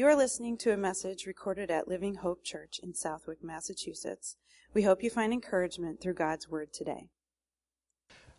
You are listening to a message recorded at Living Hope Church in Southwick, Massachusetts. We hope you find encouragement through God's Word today.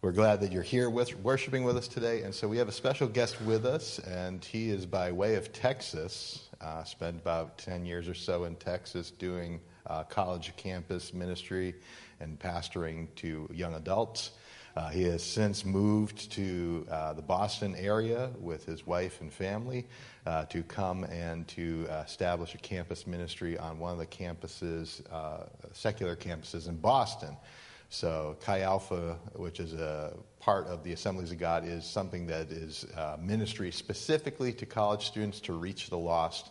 We're glad that you're here with, worshiping with us today. And so we have a special guest with us, and he is by way of Texas. Uh, spent about 10 years or so in Texas doing uh, college campus ministry and pastoring to young adults. Uh, he has since moved to uh, the Boston area with his wife and family uh, to come and to establish a campus ministry on one of the campuses, uh, secular campuses in Boston. So Chi Alpha, which is a part of the Assemblies of God, is something that is uh, ministry specifically to college students to reach the lost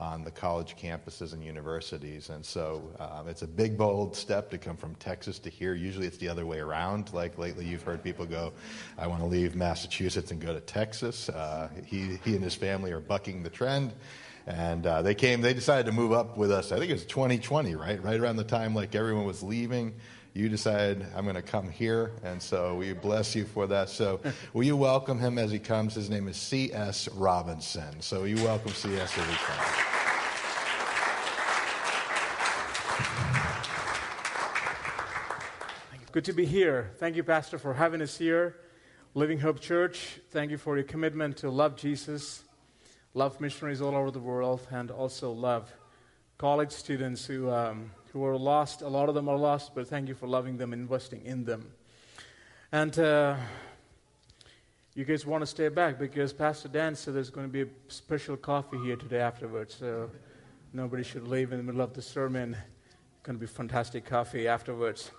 on the college campuses and universities. And so um, it's a big, bold step to come from Texas to here. Usually it's the other way around. Like lately, you've heard people go, I want to leave Massachusetts and go to Texas. Uh, he, he and his family are bucking the trend. And uh, they came, they decided to move up with us. I think it was 2020, right? Right around the time like everyone was leaving you decided I'm going to come here, and so we bless you for that. So, will you welcome him as he comes? His name is C.S. Robinson. So, you welcome C.S. as he comes. Good to be here. Thank you, Pastor, for having us here. Living Hope Church, thank you for your commitment to love Jesus, love missionaries all over the world, and also love college students who um, who are lost. A lot of them are lost, but thank you for loving them, investing in them. And uh, you guys want to stay back because Pastor Dan said there's going to be a special coffee here today afterwards. So nobody should leave in the middle of the sermon. It's going to be fantastic coffee afterwards.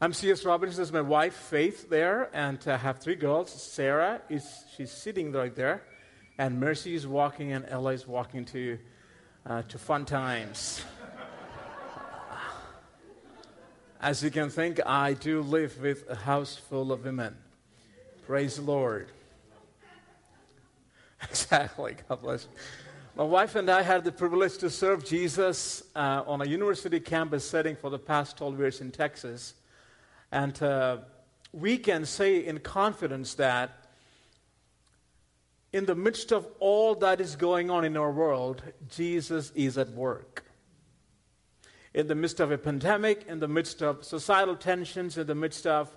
I'm C.S. Robinson. This is my wife, Faith, there, and I have three girls. Sarah is she's sitting right there, and Mercy is walking, and Ella is walking to uh, to fun times. As you can think, I do live with a house full of women. Praise the Lord. Exactly. God bless you. My wife and I had the privilege to serve Jesus uh, on a university campus setting for the past 12 years in Texas. And uh, we can say in confidence that in the midst of all that is going on in our world, Jesus is at work in the midst of a pandemic, in the midst of societal tensions, in the midst of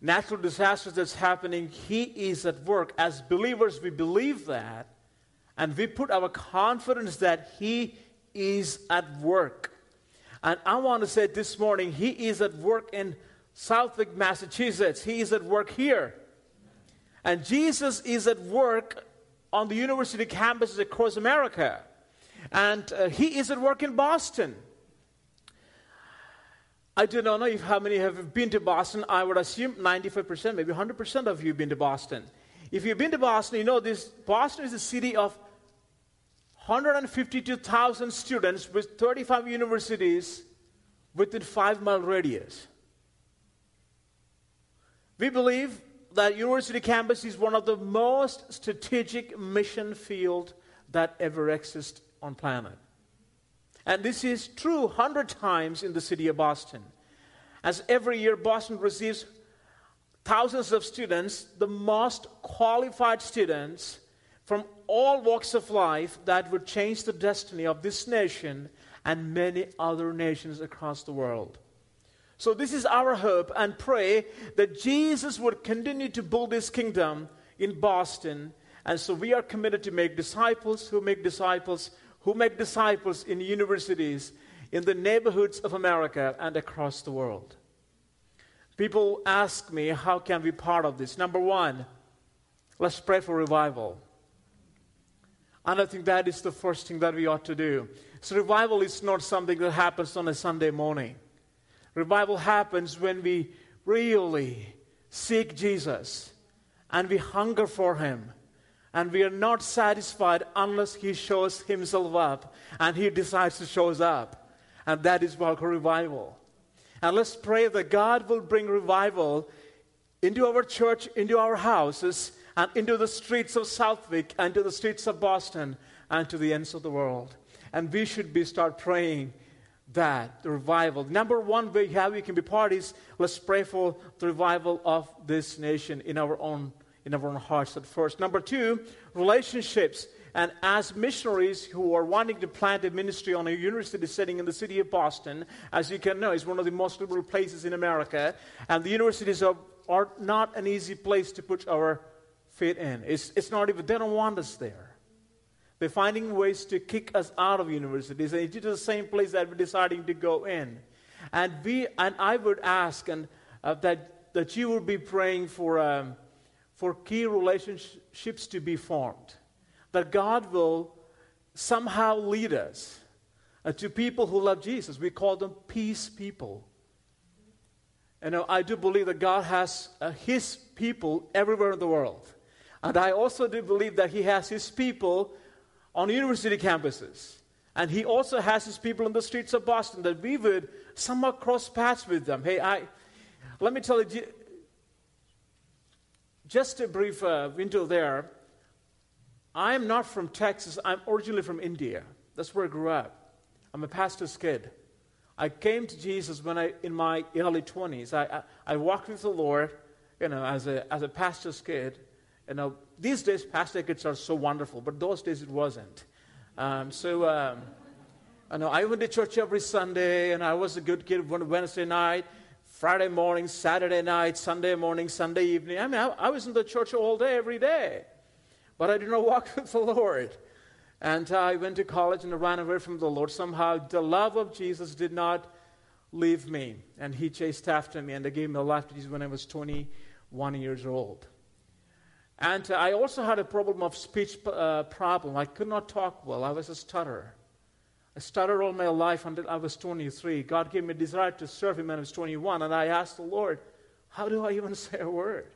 natural disasters that's happening, He is at work. As believers, we believe that, and we put our confidence that He is at work. And I want to say this morning, He is at work in Southwick, Massachusetts. He is at work here. And Jesus is at work on the university campuses across America. And uh, He is at work in Boston. I do not know if how many have been to Boston. I would assume 95%, maybe 100% of you have been to Boston. If you've been to Boston, you know this Boston is a city of 152,000 students with 35 universities within five mile radius. We believe that university campus is one of the most strategic mission field that ever exists on planet. And this is true 100 times in the city of Boston. As every year, Boston receives thousands of students, the most qualified students from all walks of life that would change the destiny of this nation and many other nations across the world. So, this is our hope and pray that Jesus would continue to build his kingdom in Boston. And so, we are committed to make disciples who make disciples who make disciples in universities, in the neighborhoods of America, and across the world. People ask me, how can we be part of this? Number one, let's pray for revival. And I think that is the first thing that we ought to do. So, revival is not something that happens on a Sunday morning. Revival happens when we really seek Jesus and we hunger for Him and we are not satisfied unless He shows Himself up and He decides to show us up. And that is called revival. And let's pray that God will bring revival into our church, into our houses, and into the streets of Southwick, and to the streets of Boston, and to the ends of the world. And we should be start praying that the revival. Number one way how we can be part parties, let's pray for the revival of this nation in our own in our own hearts at first. Number two, relationships. And as missionaries who are wanting to plant a ministry on a university setting in the city of Boston, as you can know, it's one of the most liberal places in America. And the universities are, are not an easy place to put our feet in. It's, it's not even, they don't want us there. They're finding ways to kick us out of universities, and it's the same place that we're deciding to go in. And, we, and I would ask and, uh, that, that you would be praying for, um, for key relationships to be formed that God will somehow lead us uh, to people who love Jesus. We call them peace people. You know, I do believe that God has uh, His people everywhere in the world. And I also do believe that He has His people on university campuses. And He also has His people in the streets of Boston that we would somehow cross paths with them. Hey, I, let me tell you, just a brief uh, window there. I'm not from Texas. I'm originally from India. That's where I grew up. I'm a pastor's kid. I came to Jesus when I, in my early 20s. I, I, I walked with the Lord, you know, as a, as a pastor's kid. You know, these days, pastor kids are so wonderful, but those days it wasn't. Um, so, um, I know I went to church every Sunday, and I was a good kid on Wednesday night, Friday morning, Saturday night, Sunday morning, Sunday evening. I mean, I, I was in the church all day, every day. But I did not walk with the Lord. And I went to college and I ran away from the Lord. Somehow the love of Jesus did not leave me. And He chased after me. And I gave my life to Jesus when I was 21 years old. And I also had a problem of speech uh, problem. I could not talk well. I was a stutterer. I stuttered all my life until I was 23. God gave me a desire to serve Him when I was 21. And I asked the Lord, how do I even say a word?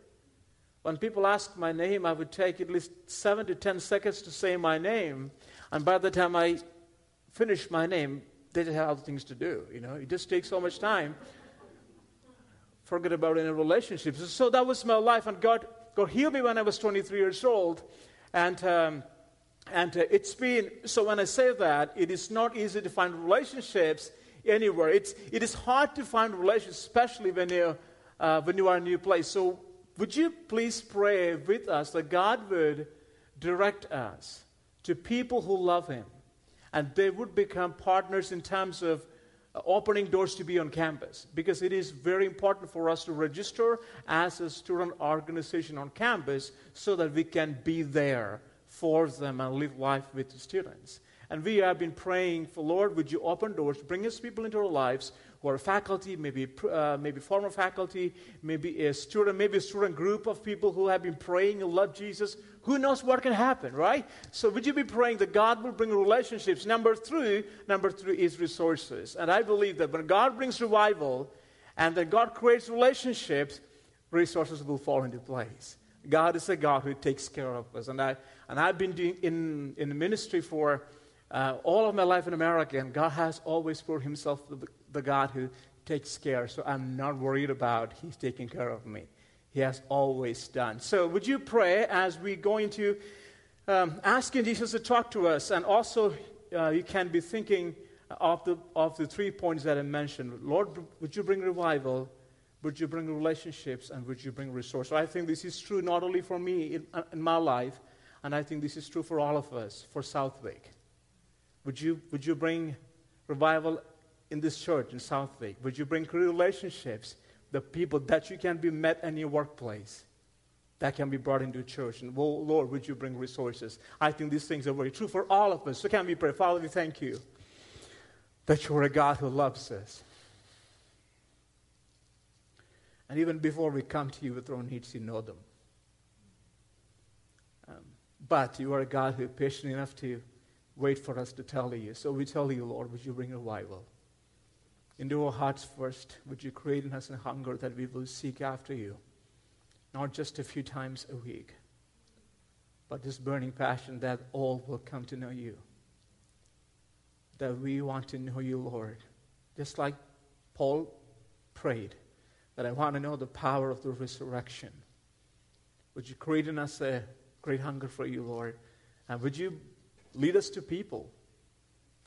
When people ask my name, I would take at least seven to ten seconds to say my name. And by the time I finish my name, they just have other things to do. You know, it just takes so much time. Forget about any relationships. So that was my life, and God, God healed me when I was 23 years old. And, um, and uh, it's been, so when I say that, it is not easy to find relationships anywhere. It's, it is hard to find relationships, especially when you, uh, when you are in a new place. So would you please pray with us that God would direct us to people who love Him and they would become partners in terms of uh, opening doors to be on campus because it is very important for us to register as a student organization on campus so that we can be there for them and live life with the students. And we have been praying for Lord, would you open doors, bring us people into our lives who are faculty, maybe, uh, maybe former faculty, maybe a student, maybe a student group of people who have been praying and love Jesus. Who knows what can happen, right? So would you be praying that God will bring relationships? Number three, number three is resources. And I believe that when God brings revival and that God creates relationships, resources will fall into place. God is a God who takes care of us. And, I, and I've been doing in, in ministry for uh, all of my life in America, and God has always put Himself the, the God who takes care. So I'm not worried about He's taking care of me. He has always done. So would you pray as we go into um, asking Jesus to talk to us, and also uh, you can be thinking of the of the three points that I mentioned. Lord, would you bring revival? Would you bring relationships and would you bring resources? So I think this is true not only for me in, in my life, and I think this is true for all of us, for Southwick. Would you, would you bring revival in this church in Southwick? Would you bring relationships, the people that you can be met in your workplace? That can be brought into church. And Lord, would you bring resources? I think these things are very true for all of us. So can we pray? Father, we thank you that you're a God who loves us. And even before we come to you with our needs, you know them. But you are a God who is patient enough to wait for us to tell you. So we tell you, Lord, would you bring revival? Into our hearts first, would you create in us a hunger that we will seek after you, not just a few times a week, but this burning passion that all will come to know you. That we want to know you, Lord. Just like Paul prayed, that I want to know the power of the resurrection. Would you create in us a great hunger for you, Lord? And would you Lead us to people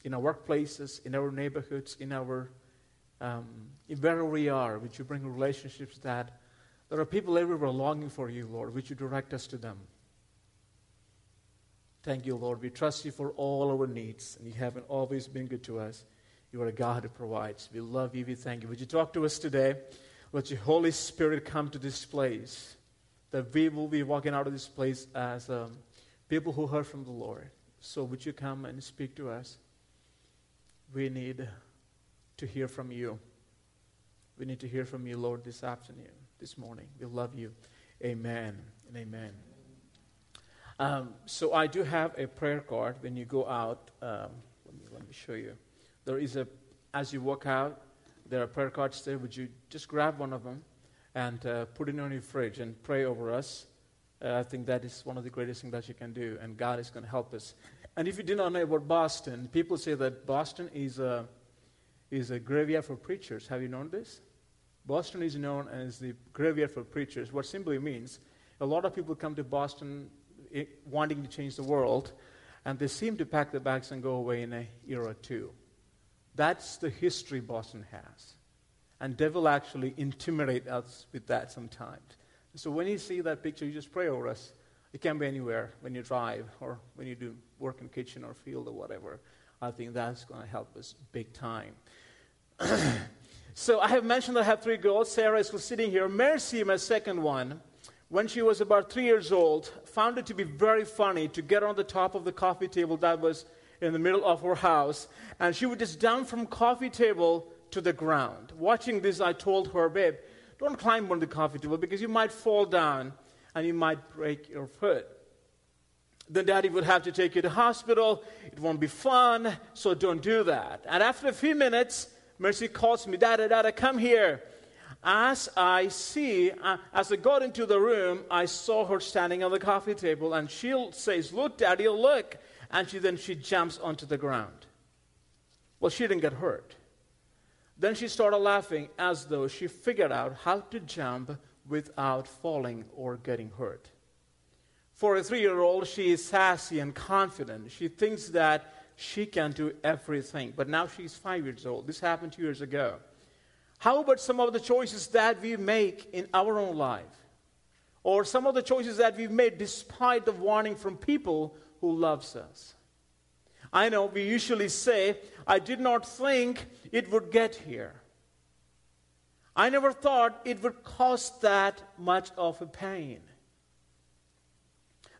in our workplaces, in our neighborhoods, in our um, wherever we are. Would you bring relationships that there are people everywhere longing for you, Lord? Would you direct us to them? Thank you, Lord. We trust you for all our needs, and you haven't always been good to us. You are a God who provides. We love you. We thank you. Would you talk to us today? Let your Holy Spirit come to this place, that we will be walking out of this place as um, people who heard from the Lord. So, would you come and speak to us? We need to hear from you. We need to hear from you, Lord, this afternoon, this morning. We love you. Amen and amen. Um, so I do have a prayer card when you go out. Um, let, me, let me show you. There is a, as you walk out, there are prayer cards there. Would you just grab one of them and uh, put it on your fridge and pray over us? Uh, I think that is one of the greatest things that you can do, and God is going to help us. And if you do not know about Boston, people say that Boston is a, is a graveyard for preachers. Have you known this? Boston is known as the graveyard for preachers, what simply means a lot of people come to Boston wanting to change the world, and they seem to pack their bags and go away in a year or two. That's the history Boston has. And devil actually intimidate us with that sometimes. So when you see that picture, you just pray over us. It can be anywhere when you drive or when you do work in kitchen or field or whatever. I think that's going to help us big time. so I have mentioned that I have three girls. Sarah is sitting here. Mercy, my second one when she was about three years old, found it to be very funny to get on the top of the coffee table that was in the middle of her house, and she would just down from coffee table to the ground. Watching this, I told her, babe, don't climb on the coffee table because you might fall down and you might break your foot. Then daddy would have to take you to hospital. It won't be fun, so don't do that. And after a few minutes, Mercy calls me, Dada, Dada, come here as I see, uh, as I got into the room, I saw her standing on the coffee table, and she says, Look, Daddy, look. And she then she jumps onto the ground. Well, she didn't get hurt. Then she started laughing as though she figured out how to jump without falling or getting hurt. For a three year old, she is sassy and confident. She thinks that she can do everything. But now she's five years old. This happened two years ago. How about some of the choices that we make in our own life? Or some of the choices that we've made despite the warning from people who loves us? I know we usually say, I did not think it would get here. I never thought it would cause that much of a pain.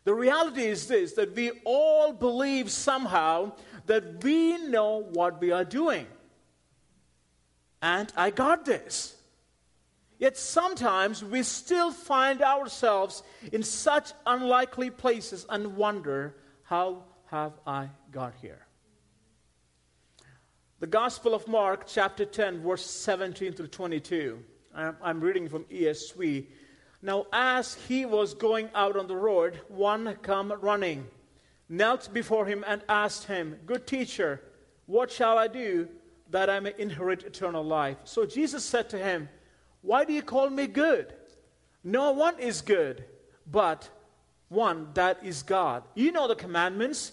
The reality is this that we all believe somehow that we know what we are doing and I got this. Yet sometimes we still find ourselves in such unlikely places and wonder, how have I got here? The Gospel of Mark, chapter 10, verse 17 through 22. I'm reading from ESV. Now, as he was going out on the road, one come running, knelt before him, and asked him, Good teacher, what shall I do that I may inherit eternal life. So Jesus said to him, Why do you call me good? No one is good, but one that is God. You know the commandments.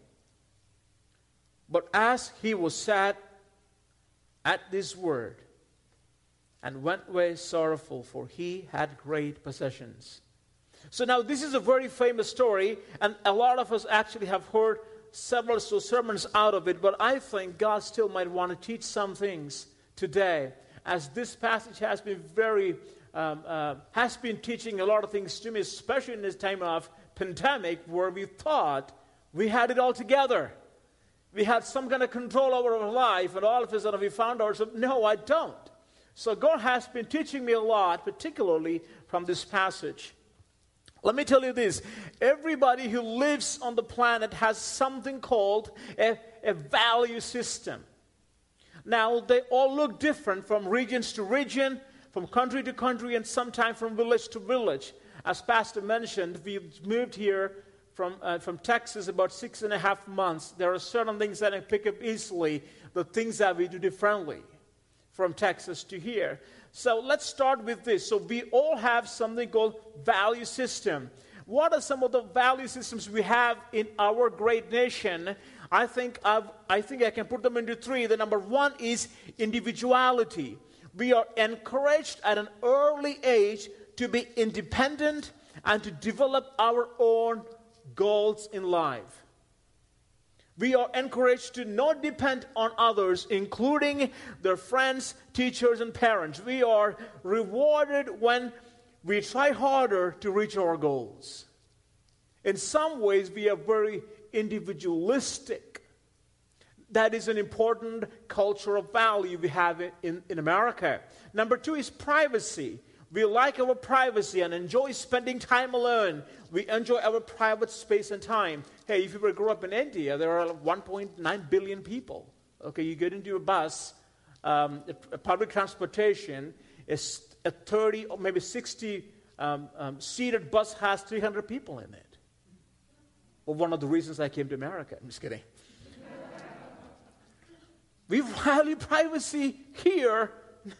But as he was sad at this word, and went away sorrowful, for he had great possessions. So now this is a very famous story, and a lot of us actually have heard several sermons out of it, but I think God still might want to teach some things today, as this passage has been very um, uh, has been teaching a lot of things to me, especially in this time of pandemic, where we thought we had it all together. We had some kind of control over our life, and all of a sudden we found ourselves, no, I don't. So God has been teaching me a lot, particularly from this passage. Let me tell you this everybody who lives on the planet has something called a, a value system. Now, they all look different from regions to region, from country to country, and sometimes from village to village. As Pastor mentioned, we moved here from, uh, from Texas about six and a half months, there are certain things that I pick up easily, the things that we do differently from Texas to here. So let's start with this. So we all have something called value system. What are some of the value systems we have in our great nation? I think I've, I think I can put them into three. The number one is individuality. We are encouraged at an early age to be independent and to develop our own goals in life. We are encouraged to not depend on others, including their friends, teachers, and parents. We are rewarded when we try harder to reach our goals. In some ways, we are very individualistic. That is an important cultural value we have in, in America. Number two is privacy. We like our privacy and enjoy spending time alone. We enjoy our private space and time. Hey, if you were grow up in India, there are 1.9 billion people. Okay, you get into a bus, um, a, a public transportation, is a 30 or maybe 60 um, um, seated bus has 300 people in it. Well, one of the reasons I came to America. I'm just kidding. we value privacy here,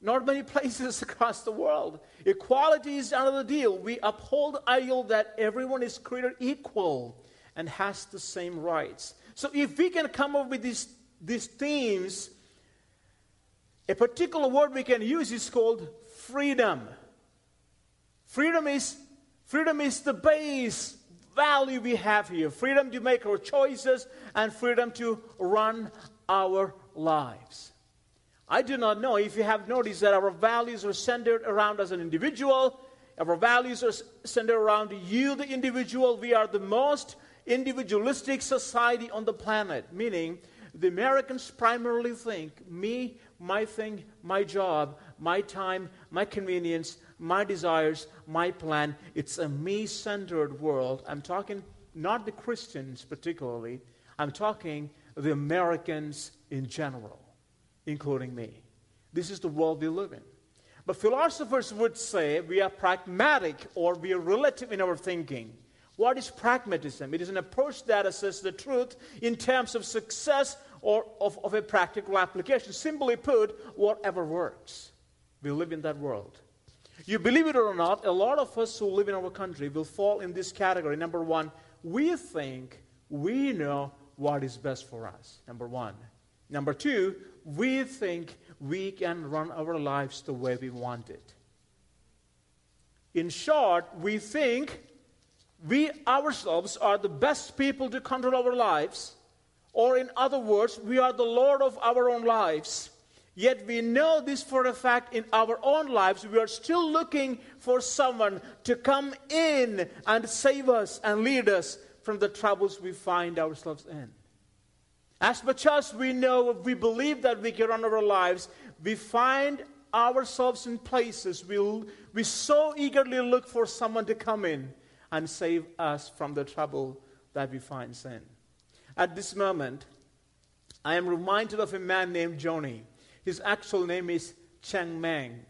not many places across the world. Equality is another deal. We uphold the ideal that everyone is created equal and has the same rights. So if we can come up with these, these themes, a particular word we can use is called freedom. Freedom is, freedom is the base value we have here freedom to make our choices and freedom to run our lives. I do not know if you have noticed that our values are centered around as an individual. Our values are centered around you, the individual. We are the most individualistic society on the planet, meaning the Americans primarily think me, my thing, my job, my time, my convenience, my desires, my plan. It's a me centered world. I'm talking not the Christians particularly, I'm talking the Americans in general, including me. This is the world we live in. But philosophers would say we are pragmatic or we are relative in our thinking. What is pragmatism? It is an approach that assesses the truth in terms of success or of, of a practical application. Simply put, whatever works. We live in that world. You believe it or not, a lot of us who live in our country will fall in this category. Number one, we think we know what is best for us. Number one. Number two, we think we can run our lives the way we want it. In short, we think we ourselves are the best people to control our lives, or in other words, we are the Lord of our own lives. Yet we know this for a fact in our own lives. We are still looking for someone to come in and save us and lead us from the troubles we find ourselves in. As much as we know, we believe that we can run our lives, we find ourselves in places we, we so eagerly look for someone to come in and save us from the trouble that we find sin. At this moment, I am reminded of a man named Joni. His actual name is Cheng Meng,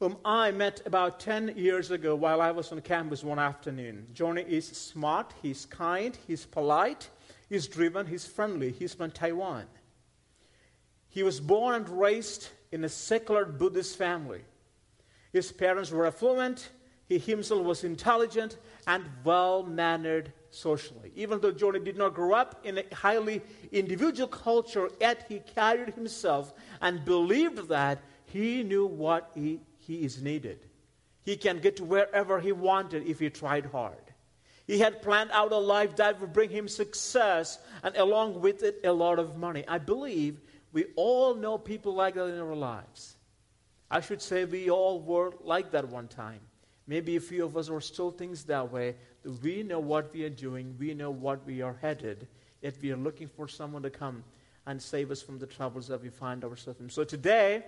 whom I met about 10 years ago while I was on campus one afternoon. Joni is smart, he's kind, he's polite, he's driven, he's friendly. He's from Taiwan. He was born and raised in a secular Buddhist family. His parents were affluent, he himself was intelligent and well mannered socially. Even though Joni did not grow up in a highly individual culture, yet he carried himself and believed that he knew what he, he is needed. He can get to wherever he wanted if he tried hard. He had planned out a life that would bring him success and along with it a lot of money. I believe we all know people like that in our lives. I should say we all were like that one time. Maybe a few of us are still things that way. We know what we are doing, we know what we are headed, yet we are looking for someone to come and save us from the troubles that we find ourselves in. So today,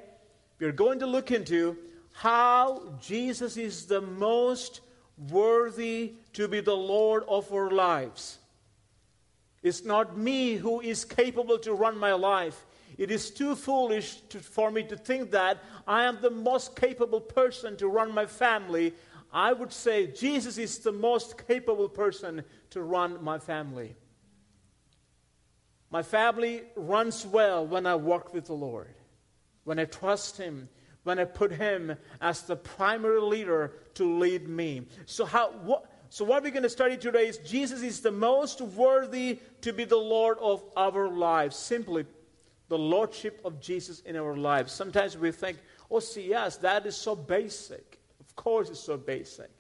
we are going to look into how Jesus is the most worthy to be the Lord of our lives. It's not me who is capable to run my life. It is too foolish to, for me to think that I am the most capable person to run my family. I would say Jesus is the most capable person to run my family. My family runs well when I work with the Lord, when I trust Him, when I put Him as the primary leader to lead me. So, how, what, so what we're going to study today is Jesus is the most worthy to be the Lord of our lives. Simply, the Lordship of Jesus in our lives. Sometimes we think, oh, see, yes, that is so basic. Of course, it's so basic.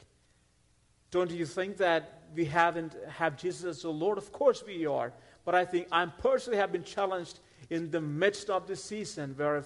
Don't you think that we haven't have Jesus as the Lord? Of course we are. But I think I personally have been challenged in the midst of this season where I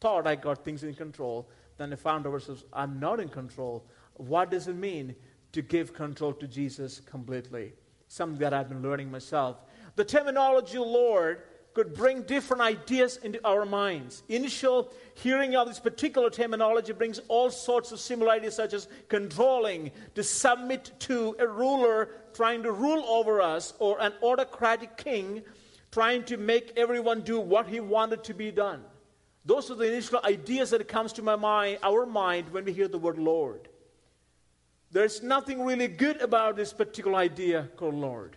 thought I got things in control. Then I found ourselves, I'm not in control. What does it mean to give control to Jesus completely? Something that I've been learning myself. The terminology Lord could bring different ideas into our minds. Initial hearing of this particular terminology brings all sorts of similarities, such as controlling, to submit to a ruler trying to rule over us, or an autocratic king trying to make everyone do what he wanted to be done. Those are the initial ideas that comes to my mind, our mind, when we hear the word Lord. There's nothing really good about this particular idea called Lord.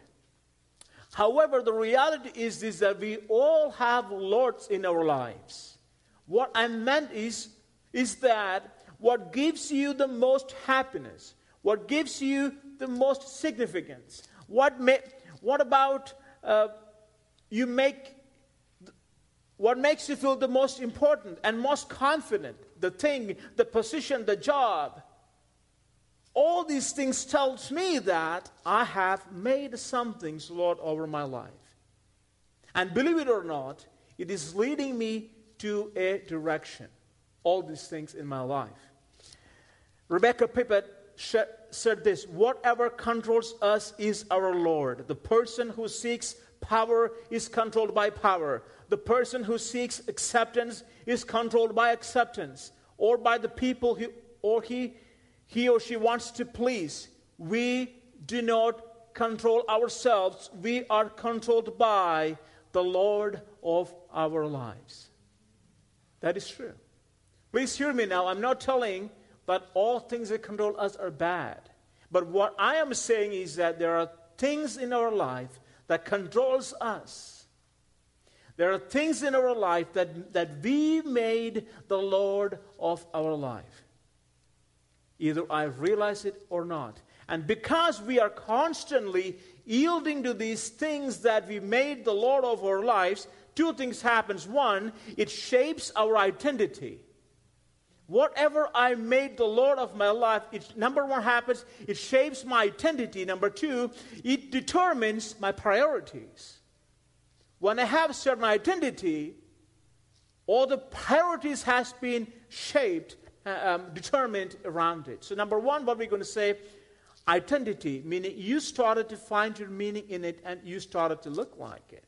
However, the reality is this that we all have lords in our lives. What I meant is, is that what gives you the most happiness, what gives you the most significance, what, may, what about uh, you make, what makes you feel the most important and most confident, the thing, the position, the job, all these things tells me that I have made something, Lord, over my life. And believe it or not, it is leading me to a direction. All these things in my life. Rebecca Pippert said this Whatever controls us is our Lord. The person who seeks power is controlled by power. The person who seeks acceptance is controlled by acceptance or by the people who, or he he or she wants to please. We do not control ourselves, we are controlled by the Lord of our lives. That is true. Please hear me now. I'm not telling that all things that control us are bad. But what I am saying is that there are things in our life that controls us. There are things in our life that, that we made the Lord of our life. Either I realize it or not. And because we are constantly yielding to these things that we made the Lord of our lives, two things happens. One, it shapes our identity. Whatever I made the Lord of my life, it, number one happens, it shapes my identity. Number two, it determines my priorities. When I have certain identity, all the priorities has been shaped uh, um, determined around it. So, number one, what we're going to say identity, meaning you started to find your meaning in it and you started to look like it.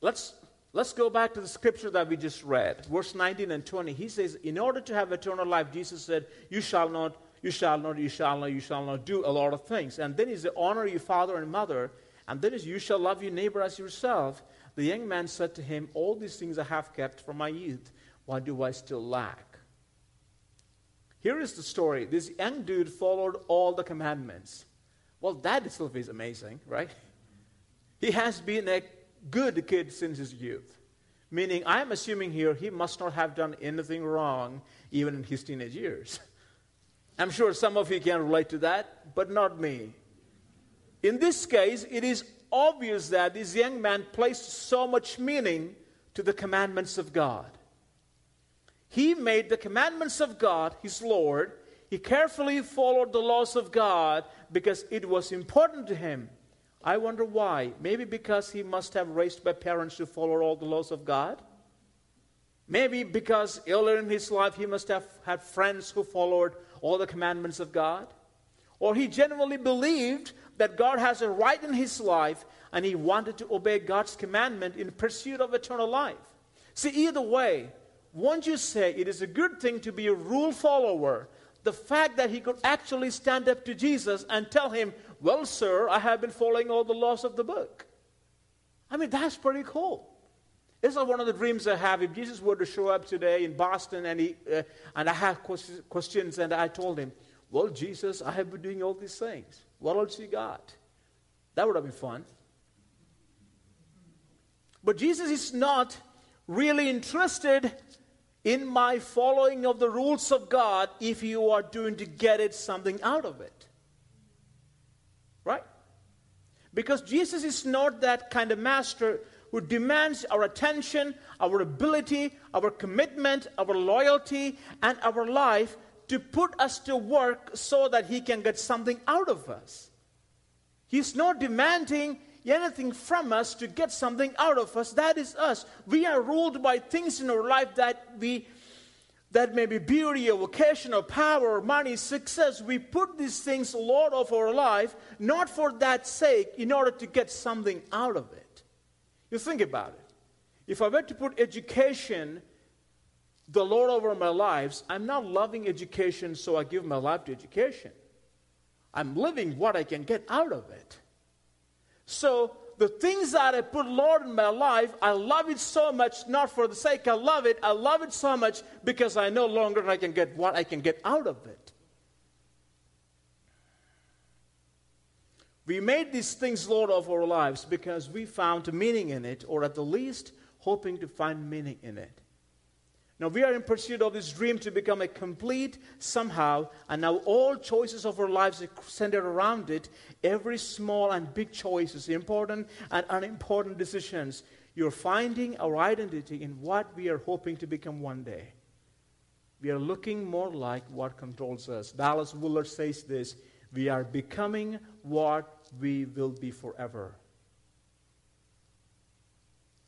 Let's, let's go back to the scripture that we just read, verse 19 and 20. He says, In order to have eternal life, Jesus said, You shall not, you shall not, you shall not, you shall not do a lot of things. And then is the honor your father and mother. And then is you shall love your neighbor as yourself. The young man said to him, All these things I have kept from my youth. What do I still lack? Here is the story. This young dude followed all the commandments. Well, that itself is amazing, right? He has been a good kid since his youth. Meaning, I'm assuming here he must not have done anything wrong even in his teenage years. I'm sure some of you can relate to that, but not me. In this case, it is obvious that this young man placed so much meaning to the commandments of God. He made the commandments of God his Lord. He carefully followed the laws of God because it was important to him. I wonder why. Maybe because he must have raised by parents to follow all the laws of God. Maybe because earlier in his life he must have had friends who followed all the commandments of God. Or he genuinely believed that God has a right in his life and he wanted to obey God's commandment in pursuit of eternal life. See, either way, once you say it is a good thing to be a rule follower, the fact that he could actually stand up to Jesus and tell him, Well, sir, I have been following all the laws of the book. I mean, that's pretty cool. This is one of the dreams I have. If Jesus were to show up today in Boston and, he, uh, and I have questions, and I told him, Well, Jesus, I have been doing all these things. What else you got? That would have been fun. But Jesus is not really interested in my following of the rules of God if you are doing to get it something out of it. Right? Because Jesus is not that kind of master who demands our attention, our ability, our commitment, our loyalty, and our life to put us to work so that he can get something out of us. He's not demanding anything from us to get something out of us. That is us. We are ruled by things in our life that we that may be beauty or vocation or power or money, success. We put these things Lord of our life, not for that sake, in order to get something out of it. You think about it. If I were to put education the Lord over my lives, I'm not loving education so I give my life to education. I'm living what I can get out of it. So the things that I put Lord in my life, I love it so much, not for the sake I love it, I love it so much because I no longer I can get what I can get out of it. We made these things Lord of our lives because we found meaning in it, or at the least, hoping to find meaning in it. Now we are in pursuit of this dream to become a complete somehow, and now all choices of our lives are centered around it. Every small and big choices, is important and unimportant decisions, you're finding our identity in what we are hoping to become one day. We are looking more like what controls us. Dallas Willard says this we are becoming what we will be forever.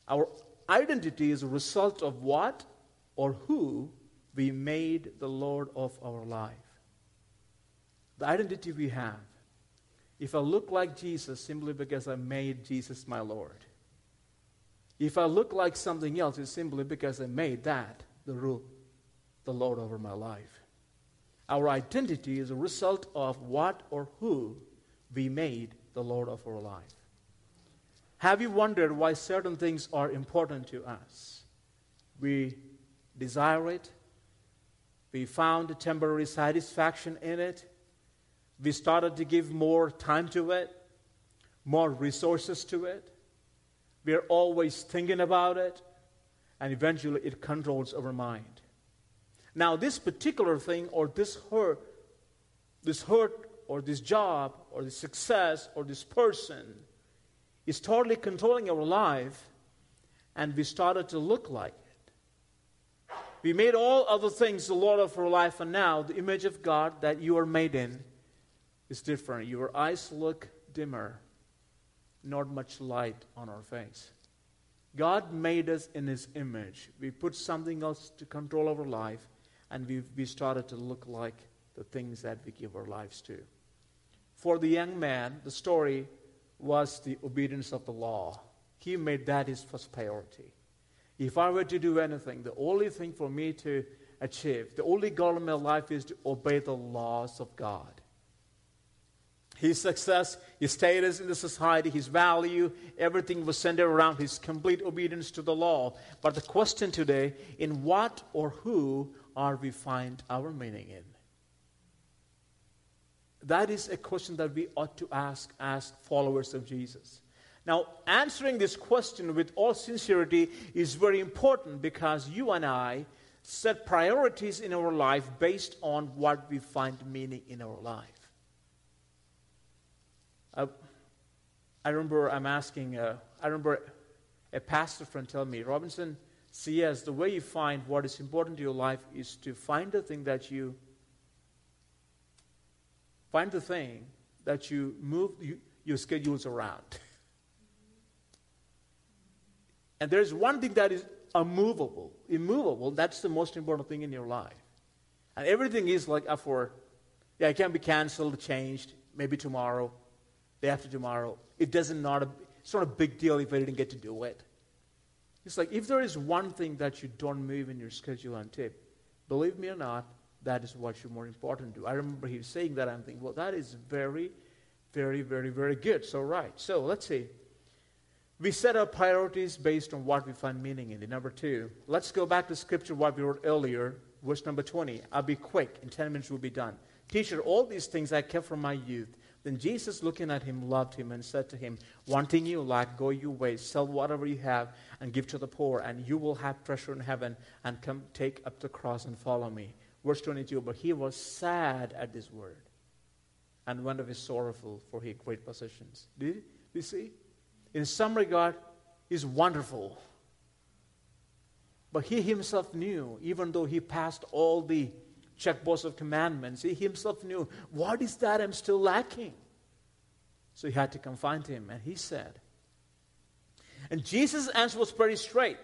Our identity is a result of what or who we made the Lord of our life. The identity we have. If I look like Jesus simply because I made Jesus my Lord. If I look like something else, it's simply because I made that the rule, the Lord over my life. Our identity is a result of what or who we made the Lord of our life. Have you wondered why certain things are important to us? We desire it. We found temporary satisfaction in it. We started to give more time to it, more resources to it. We are always thinking about it, and eventually it controls our mind. Now, this particular thing or this hurt, this hurt or this job or this success or this person is totally controlling our life, and we started to look like it. we made all other things the Lord of our life, and now the image of God that you are made in is different. Your eyes look dimmer, not much light on our face. God made us in His image. We put something else to control our life, and we, we started to look like the things that we give our lives to. For the young man, the story was the obedience of the law. He made that his first priority. If I were to do anything, the only thing for me to achieve, the only goal in my life is to obey the laws of God. His success, his status in the society, his value, everything was centered around his complete obedience to the law. But the question today, in what or who are we find our meaning in? That is a question that we ought to ask as followers of Jesus. Now, answering this question with all sincerity is very important because you and I set priorities in our life based on what we find meaning in our life. Uh, I remember I'm asking, uh, I remember a pastor friend tell me, Robinson, C.S., the way you find what is important to your life is to find the thing that you find the thing that you move you, your schedules around. And there's one thing that is unmovable, immovable. That's the most important thing in your life. And everything is like up for, yeah, it can be canceled, changed, maybe tomorrow, day after tomorrow. It doesn't not a, it's not a big deal if I didn't get to do it. It's like if there is one thing that you don't move in your schedule on tip, believe me or not, that is what you're more important to. I remember he was saying that. I'm thinking, well, that is very, very, very, very good. So right. So let's see. We set our priorities based on what we find meaning in it. Number two, let's go back to scripture, what we wrote earlier, verse number 20. I'll be quick. In 10 minutes, we'll be done. Teacher, all these things I kept from my youth. Then Jesus, looking at him, loved him and said to him, One thing you lack, go your way, sell whatever you have, and give to the poor, and you will have treasure in heaven, and come take up the cross and follow me. Verse 22 But he was sad at this word, and went away sorrowful, for he had great possessions. Did you see? In some regard, he's wonderful. But he himself knew, even though he passed all the checkbox of commandments, he himself knew, what is that I'm still lacking? So he had to find him, and he said, and Jesus' answer was pretty straight.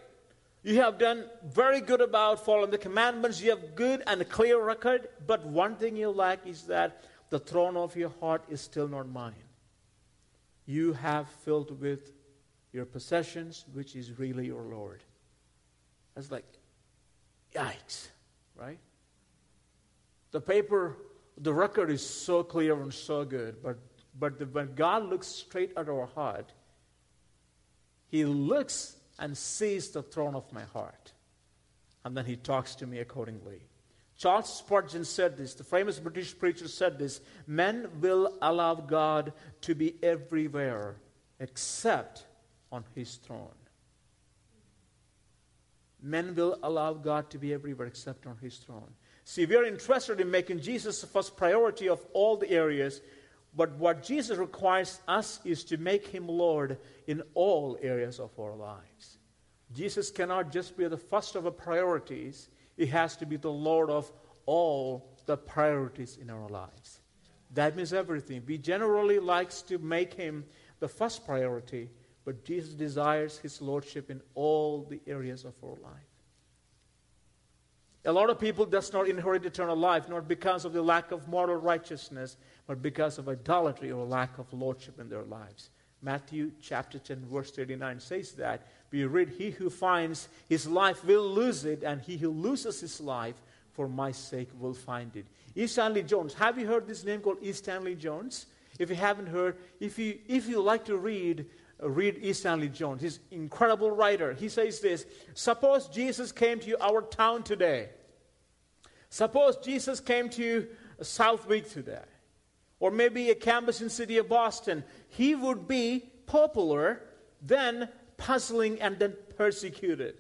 You have done very good about following the commandments. You have good and a clear record. But one thing you lack is that the throne of your heart is still not mine. You have filled with your possessions, which is really your Lord. That's like, yikes, right? The paper, the record is so clear and so good, but, but the, when God looks straight at our heart, He looks and sees the throne of my heart. And then He talks to me accordingly. Charles Spurgeon said this, the famous British preacher said this Men will allow God to be everywhere except on His throne. Men will allow God to be everywhere except on His throne. See, we are interested in making Jesus the first priority of all the areas, but what Jesus requires us is to make him Lord in all areas of our lives. Jesus cannot just be the first of our priorities, he has to be the Lord of all the priorities in our lives. That means everything. We generally likes to make him the first priority, but Jesus desires his lordship in all the areas of our life. A lot of people does not inherit eternal life, not because of the lack of moral righteousness, but because of idolatry or lack of lordship in their lives. Matthew chapter 10, verse 39 says that. We read, He who finds his life will lose it, and he who loses his life for my sake will find it. E. Stanley Jones. Have you heard this name called E. Stanley Jones? If you haven't heard, if you, if you like to read, read E. Stanley Jones. He's an incredible writer. He says this Suppose Jesus came to our town today. Suppose Jesus came to Southwick today, or maybe a campus in city of Boston. He would be popular, then puzzling, and then persecuted.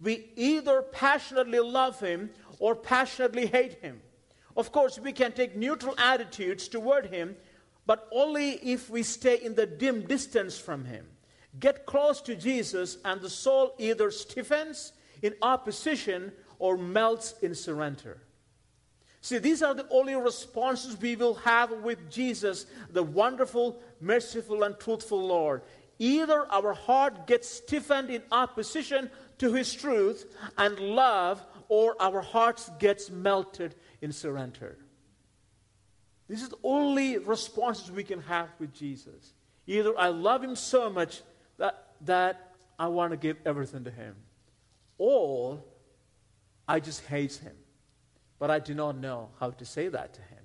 We either passionately love him or passionately hate him. Of course, we can take neutral attitudes toward him, but only if we stay in the dim distance from him. Get close to Jesus, and the soul either stiffens in opposition or melts in surrender. See, these are the only responses we will have with Jesus, the wonderful, merciful, and truthful Lord. Either our heart gets stiffened in opposition to His truth and love, or our hearts gets melted in surrender. This is the only responses we can have with Jesus. Either I love Him so much that, that I want to give everything to Him, or I just hate him. But I do not know how to say that to him.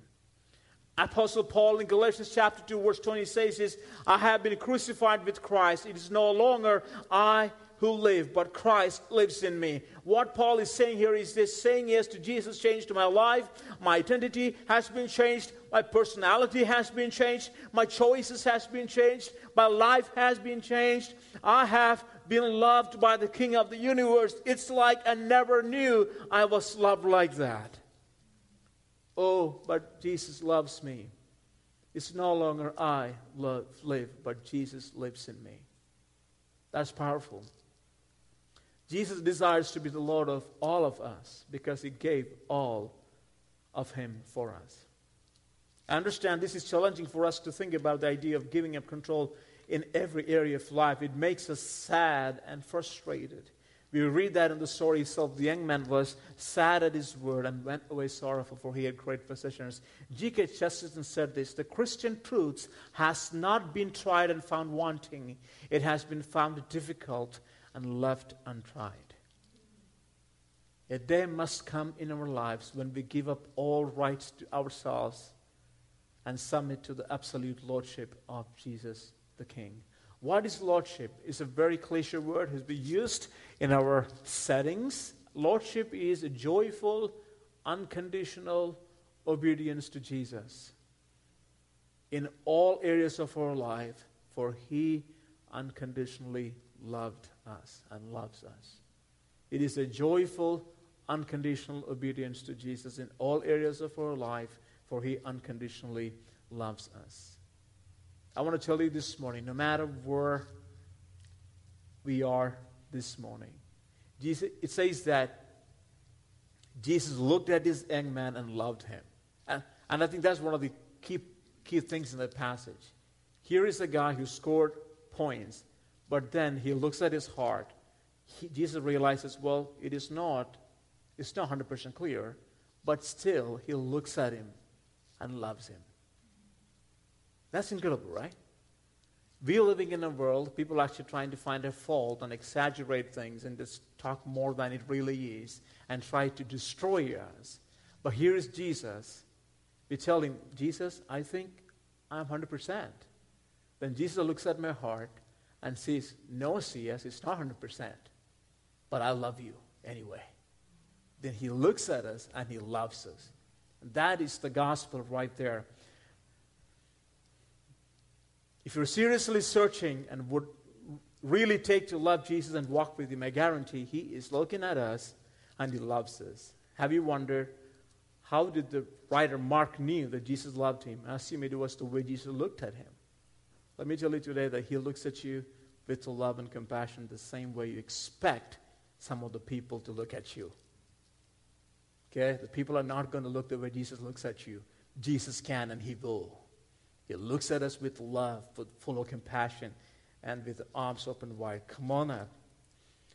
Apostle Paul in Galatians chapter 2, verse 20 says I have been crucified with Christ. It is no longer I who live, but Christ lives in me. What Paul is saying here is this saying yes to Jesus changed my life. My identity has been changed. My personality has been changed. My choices has been changed. My life has been changed. I have been loved by the King of the universe. It's like I never knew I was loved like that. Oh, but Jesus loves me. It's no longer I love, live, but Jesus lives in me. That's powerful. Jesus desires to be the Lord of all of us because he gave all of him for us. I understand this is challenging for us to think about the idea of giving up control in every area of life. It makes us sad and frustrated. We read that in the story itself. The young man was sad at his word and went away sorrowful, for he had great possessions. G.K. Chesterton said this The Christian truths has not been tried and found wanting, it has been found difficult and left untried. A day must come in our lives when we give up all rights to ourselves and submit to the absolute lordship of Jesus the King. What is lordship? It's a very cliche word, has been used in our settings. Lordship is a joyful, unconditional obedience to Jesus in all areas of our life, for He unconditionally loved us and loves us. It is a joyful, unconditional obedience to Jesus in all areas of our life, for He unconditionally loves us. I want to tell you this morning no matter where we are this morning, Jesus, it says that Jesus looked at this young man and loved him. And, and I think that's one of the key, key things in that passage. Here is a guy who scored points, but then he looks at his heart. He, Jesus realizes, well, it is not, it's not 100% clear, but still he looks at him and loves him. That's incredible, right? We're living in a world, people are actually trying to find a fault and exaggerate things and just talk more than it really is and try to destroy us. But here is Jesus. We tell him, Jesus, I think I'm 100%. Then Jesus looks at my heart and says, No, CS, it's not 100%, but I love you anyway. Then he looks at us and he loves us. That is the gospel right there. If you're seriously searching and would really take to love Jesus and walk with Him, I guarantee He is looking at us and He loves us. Have you wondered how did the writer Mark knew that Jesus loved him? I assume it was the way Jesus looked at him. Let me tell you today that He looks at you with love and compassion the same way you expect some of the people to look at you. Okay? The people are not going to look the way Jesus looks at you. Jesus can and He will. He looks at us with love, full of compassion, and with arms open wide. Come on now.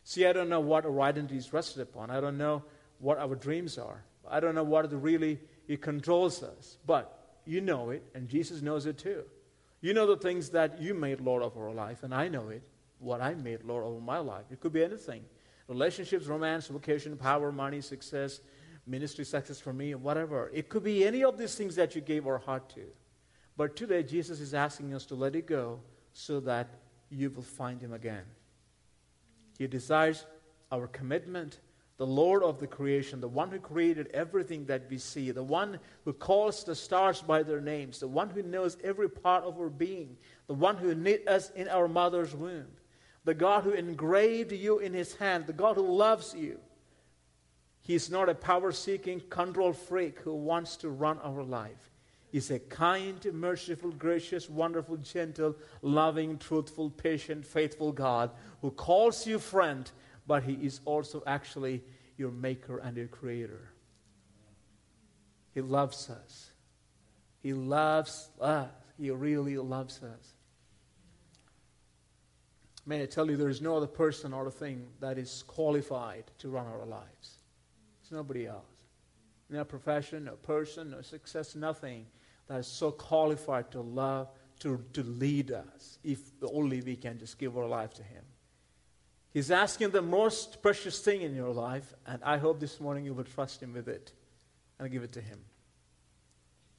See, I don't know what our identity is rested upon. I don't know what our dreams are. I don't know what really it controls us. But you know it, and Jesus knows it too. You know the things that you made Lord of our life, and I know it, what I made Lord over my life. It could be anything relationships, romance, vocation, power, money, success, ministry success for me, whatever. It could be any of these things that you gave our heart to. But today, Jesus is asking us to let it go so that you will find Him again. He desires our commitment. The Lord of the creation, the one who created everything that we see, the one who calls the stars by their names, the one who knows every part of our being, the one who knit us in our mother's womb, the God who engraved you in His hand, the God who loves you. He's not a power seeking control freak who wants to run our life He's a kind, merciful, gracious, wonderful, gentle, loving, truthful, patient, faithful God who calls you friend, but He is also actually your maker and your creator. He loves us. He loves us. He really loves us. May I tell you, there is no other person or thing that is qualified to run our lives. It's nobody else. No profession, no person, no success, nothing that is so qualified to love, to, to lead us, if only we can just give our life to Him. He's asking the most precious thing in your life, and I hope this morning you will trust Him with it and give it to Him.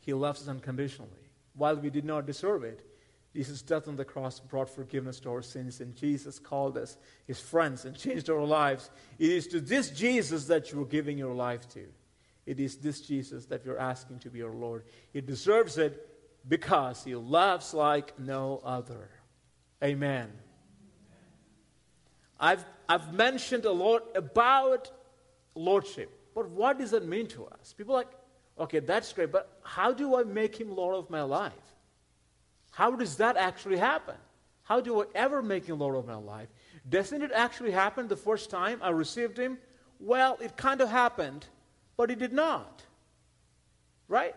He loves us unconditionally. While we did not deserve it, Jesus' death on the cross brought forgiveness to our sins, and Jesus called us his friends and changed our lives. It is to this Jesus that you are giving your life to. It is this Jesus that you're asking to be your Lord. He deserves it because he loves like no other. Amen. I've, I've mentioned a lot about lordship, but what does that mean to us? People like, okay, that's great, but how do I make him Lord of my life? How does that actually happen? How do I ever make him Lord of my life? Doesn't it actually happen the first time I received him? Well, it kind of happened but it did not. Right?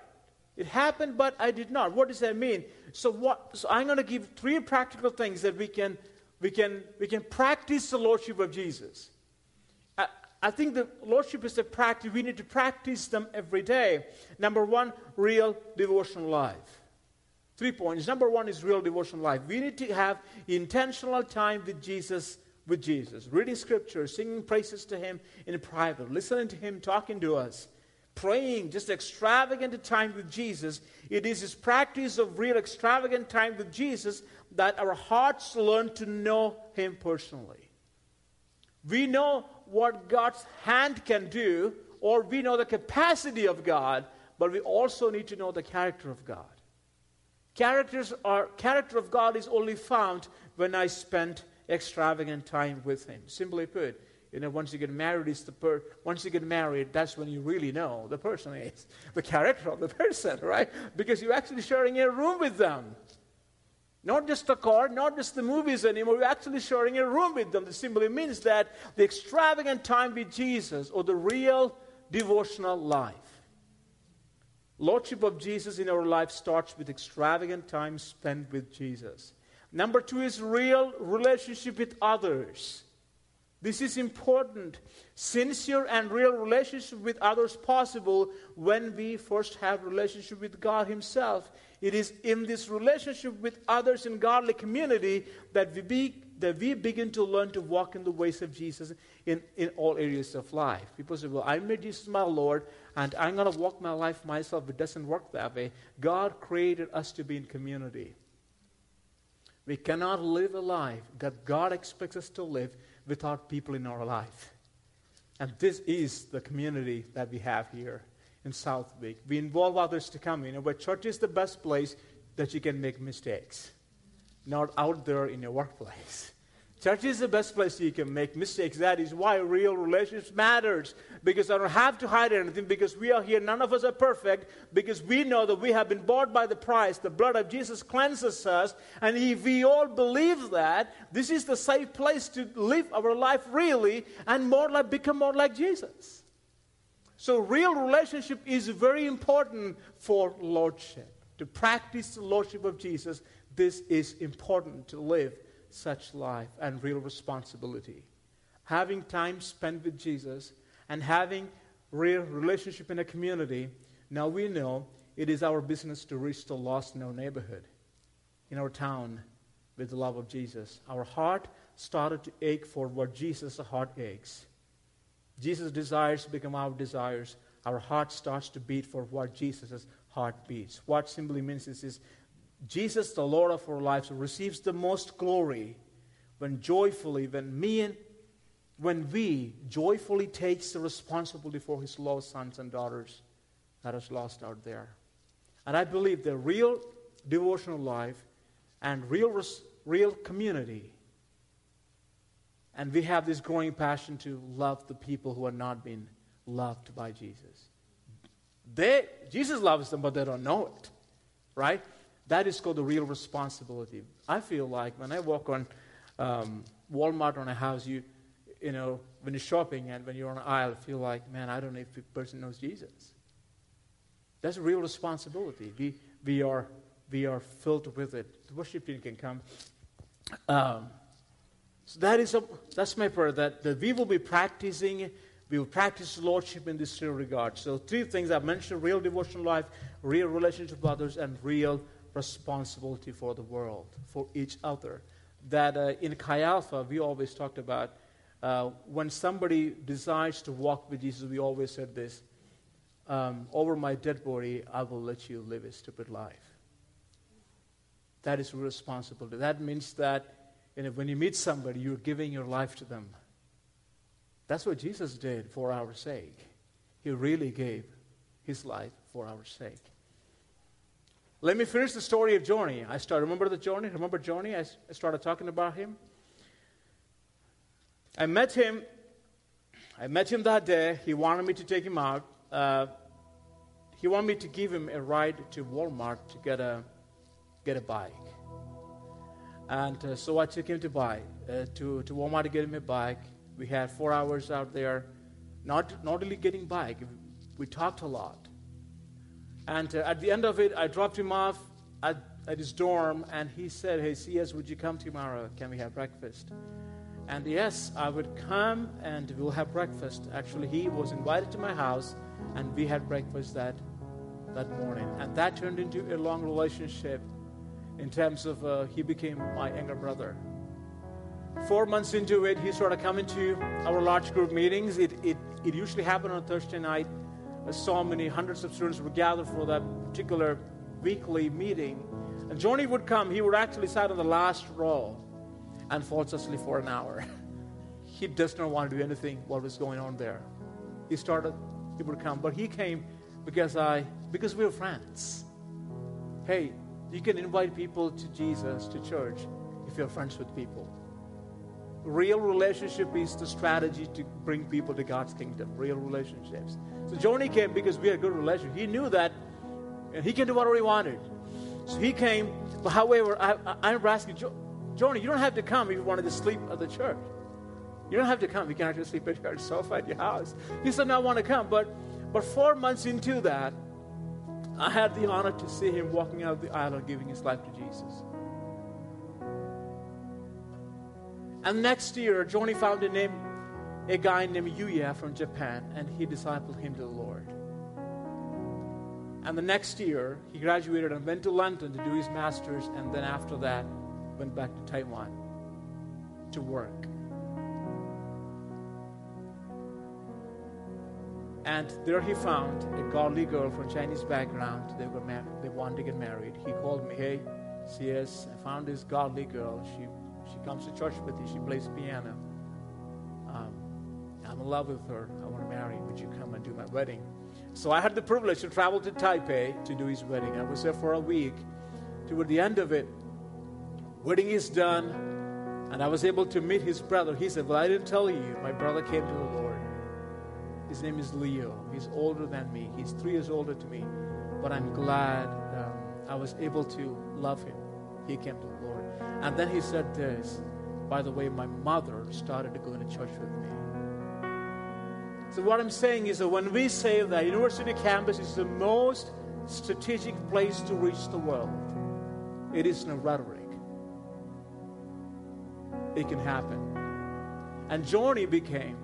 It happened, but I did not. What does that mean? So what so I'm going to give three practical things that we can we can we can practice the lordship of Jesus. I, I think the lordship is a practice. We need to practice them every day. Number one, real devotional life. Three points. Number one is real devotional life. We need to have intentional time with Jesus with Jesus, reading scripture, singing praises to Him in private, listening to Him talking to us, praying, just extravagant time with Jesus. It is this practice of real extravagant time with Jesus that our hearts learn to know Him personally. We know what God's hand can do, or we know the capacity of God, but we also need to know the character of God. Characters are, character of God is only found when I spend extravagant time with Him. Simply put, you know, once you get married, is the per- once you get married, that's when you really know the person is the character of the person, right? Because you're actually sharing a room with them. Not just the car, not just the movies anymore. We're actually sharing a room with them. This simply means that the extravagant time with Jesus or the real devotional life. Lordship of Jesus in our life starts with extravagant time spent with Jesus. Number two is real relationship with others. This is important. Sincere and real relationship with others possible when we first have relationship with God Himself. It is in this relationship with others in godly community that we, be, that we begin to learn to walk in the ways of Jesus in, in all areas of life. People say, Well, I made Jesus my Lord, and I'm going to walk my life myself. It doesn't work that way. God created us to be in community. We cannot live a life that God expects us to live without people in our life. And this is the community that we have here in Southwick. We involve others to come in, and where church is the best place that you can make mistakes, not out there in your workplace. Church is the best place you can make mistakes. That is why real relationships matters. Because I don't have to hide anything. Because we are here, none of us are perfect. Because we know that we have been bought by the price. The blood of Jesus cleanses us. And if we all believe that, this is the safe place to live our life really and more like become more like Jesus. So real relationship is very important for lordship. To practice the lordship of Jesus, this is important to live such life and real responsibility. Having time spent with Jesus and having real relationship in a community, now we know it is our business to reach the lost in our neighborhood, in our town, with the love of Jesus. Our heart started to ache for what Jesus' heart aches. Jesus' desires become our desires. Our heart starts to beat for what Jesus' heart beats. What simply means is, is Jesus, the Lord of our lives, receives the most glory when joyfully, when me and when we joyfully takes the responsibility for his lost sons and daughters that is lost out there. And I believe the real devotional life and real, real community, and we have this growing passion to love the people who are not being loved by Jesus. They, Jesus loves them, but they don't know it, right? That is called the real responsibility. I feel like when I walk on um, Walmart on a house, you, you know, when you're shopping and when you're on an aisle, feel like, man, I don't know if the person knows Jesus. That's a real responsibility. We, we, are, we are filled with it. The worship team can come. Um, so that is a, that's my prayer that, that we will be practicing, we will practice Lordship in this regard. So, three things I've mentioned real devotional life, real relationship with others, and real responsibility for the world, for each other. That uh, in Chi Alpha, we always talked about uh, when somebody decides to walk with Jesus, we always said this um, over my dead body, I will let you live a stupid life. That is responsibility. That means that you know, when you meet somebody, you're giving your life to them. That's what Jesus did for our sake. He really gave his life for our sake. Let me finish the story of Johnny. I start. Remember the Johnny? Remember Johnny? I started talking about him. I met him. I met him that day. He wanted me to take him out. Uh, he wanted me to give him a ride to Walmart to get a get a bike. And uh, so I took him to buy uh, to to Walmart to get him a bike. We had four hours out there, not not only getting bike. We talked a lot. And uh, at the end of it, I dropped him off at, at his dorm, and he said, Hey, CS, would you come tomorrow? Can we have breakfast? And yes, I would come and we'll have breakfast. Actually, he was invited to my house, and we had breakfast that, that morning. And that turned into a long relationship in terms of uh, he became my younger brother. Four months into it, he started coming to our large group meetings. It, it, it usually happened on Thursday night so many hundreds of students were gathered for that particular weekly meeting. And Johnny would come, he would actually sit on the last row and falls asleep for an hour. he does not want to do anything what was going on there. He started, he would come, but he came because I because we were friends. Hey, you can invite people to Jesus, to church, if you're friends with people. Real relationship is the strategy to bring people to God's kingdom. Real relationships. So Johnny came because we had a good relationship. He knew that and he can do whatever he wanted. So he came, but however, I, I, I remember asking, Johnny, you don't have to come if you wanted to sleep at the church. You don't have to come. You can actually sleep at your sofa at your house. He said, no, I want to come. But, but four months into that, I had the honor to see him walking out of the aisle and giving his life to Jesus. And next year, Johnny found a name, a guy named Yuya from Japan, and he discipled him to the Lord. And the next year, he graduated and went to London to do his master's, and then after that, went back to Taiwan to work. And there he found a godly girl from Chinese background. They were mar- they wanted to get married. He called me, hey, CS, I found this godly girl. She she comes to church with me. She plays piano. Um, I'm in love with her. I want to marry. Would you come and do my wedding? So I had the privilege to travel to Taipei to do his wedding. I was there for a week. Toward the end of it, wedding is done, and I was able to meet his brother. He said, Well, I didn't tell you. My brother came to the Lord. His name is Leo. He's older than me. He's three years older to me. But I'm glad um, I was able to love him. He came to the Lord. And then he said this By the way, my mother started to go to church with me. So, what I'm saying is that when we say that university campus is the most strategic place to reach the world, it isn't a rhetoric. It can happen. And Johnny became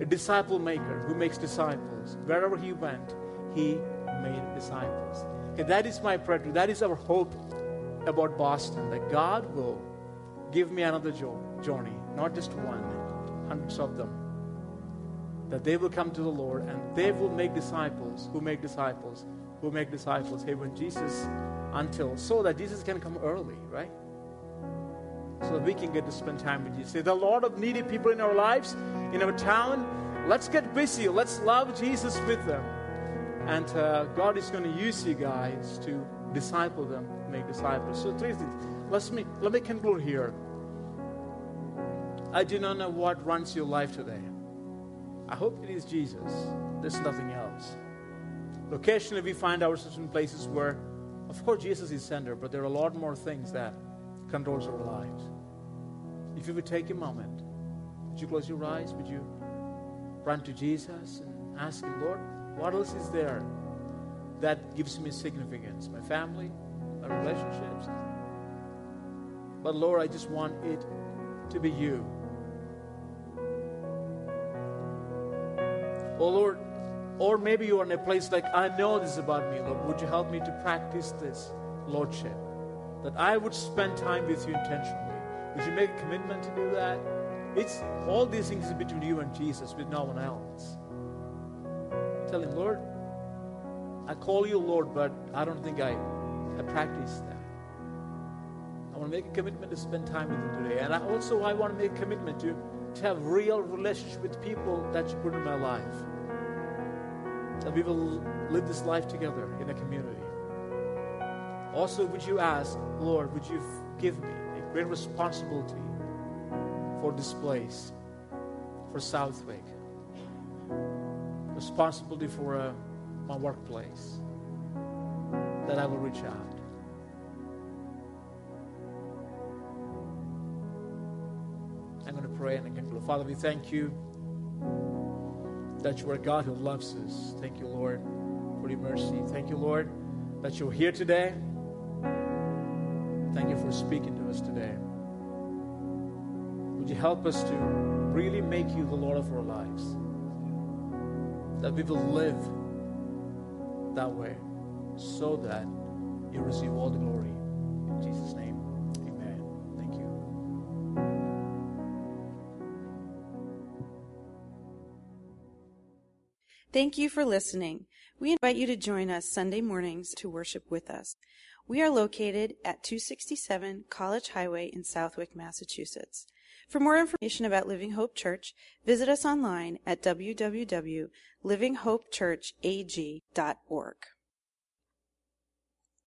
a disciple maker who makes disciples. Wherever he went, he made disciples. Okay, that is my prayer. That is our hope about Boston that God will give me another Johnny, not just one, hundreds of them. That they will come to the Lord and they will make disciples who make disciples who make disciples. Hey, when Jesus, until so that Jesus can come early, right? So that we can get to spend time with Jesus. There are a lot of needy people in our lives, in our town. Let's get busy. Let's love Jesus with them. And uh, God is going to use you guys to disciple them, make disciples. So three things. Let me let me conclude here. I do not know what runs your life today. I hope it is Jesus. There's nothing else. Occasionally we find ourselves in places where, of course, Jesus is center, but there are a lot more things that controls our lives. If you would take a moment, would you close your eyes? Would you run to Jesus and ask Him, Lord, what else is there that gives me significance? My family, my relationships. But Lord, I just want it to be you. Oh Lord, or maybe you are in a place like, I know this about me, Lord. Would you help me to practice this Lordship? That I would spend time with you intentionally. Would you make a commitment to do that? It's all these things between you and Jesus, with no one else. Tell him, Lord, I call you Lord, but I don't think I, I practice that. I want to make a commitment to spend time with you today. And I also I want to make a commitment to, to have real relationship with people that you put in my life. That we will live this life together in a community. Also, would you ask, Lord, would you give me a great responsibility for this place, for Southwick, responsibility for uh, my workplace, that I will reach out. I'm going to pray and I conclude. Father, we thank you that you are a God who loves us. Thank you, Lord, for your mercy. Thank you, Lord, that you're here today. Thank you for speaking to us today. Would you help us to really make you the Lord of our lives? That we will live that way so that you receive all the glory. In Jesus' name, amen. Thank you. Thank you for listening. We invite you to join us Sunday mornings to worship with us. We are located at 267 College Highway in Southwick, Massachusetts. For more information about Living Hope Church, visit us online at www.livinghopechurchag.org.